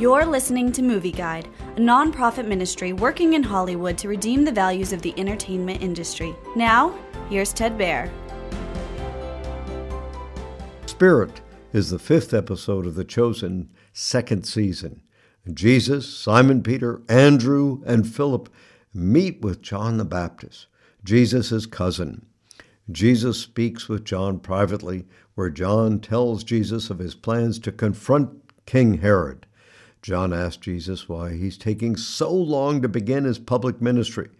You're listening to Movie Guide, a nonprofit ministry working in Hollywood to redeem the values of the entertainment industry. Now, here's Ted Baehr. Spirit is the fifth episode of The Chosen second season. Jesus, Simon Peter, Andrew, and Philip meet with John the Baptist, Jesus' cousin. Jesus speaks with John privately, where John tells Jesus of his plans to confront King Herod. John asks Jesus why he's taking so long to begin his public ministry.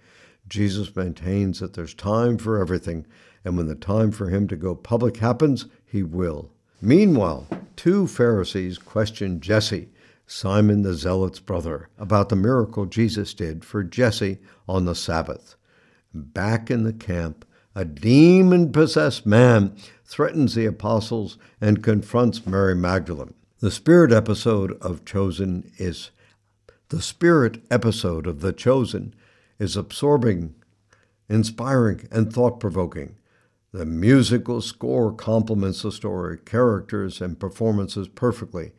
Jesus maintains that there's time for everything, and when the time for him to go public happens, he will. Meanwhile, two Pharisees question Jesse, Simon the Zealot's brother, about the miracle Jesus did for Jesse on the Sabbath. Back in the camp, a demon possessed man threatens the apostles and confronts Mary Magdalene. The spirit episode of Chosen is the spirit episode of The Chosen is absorbing, inspiring, and thought provoking. The musical score complements the story, characters, and performances perfectly.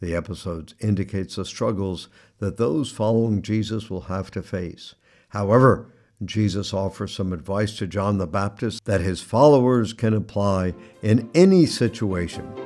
The episode indicates the struggles that those following Jesus will have to face. However, Jesus offers some advice to John the Baptist that his followers can apply in any situation.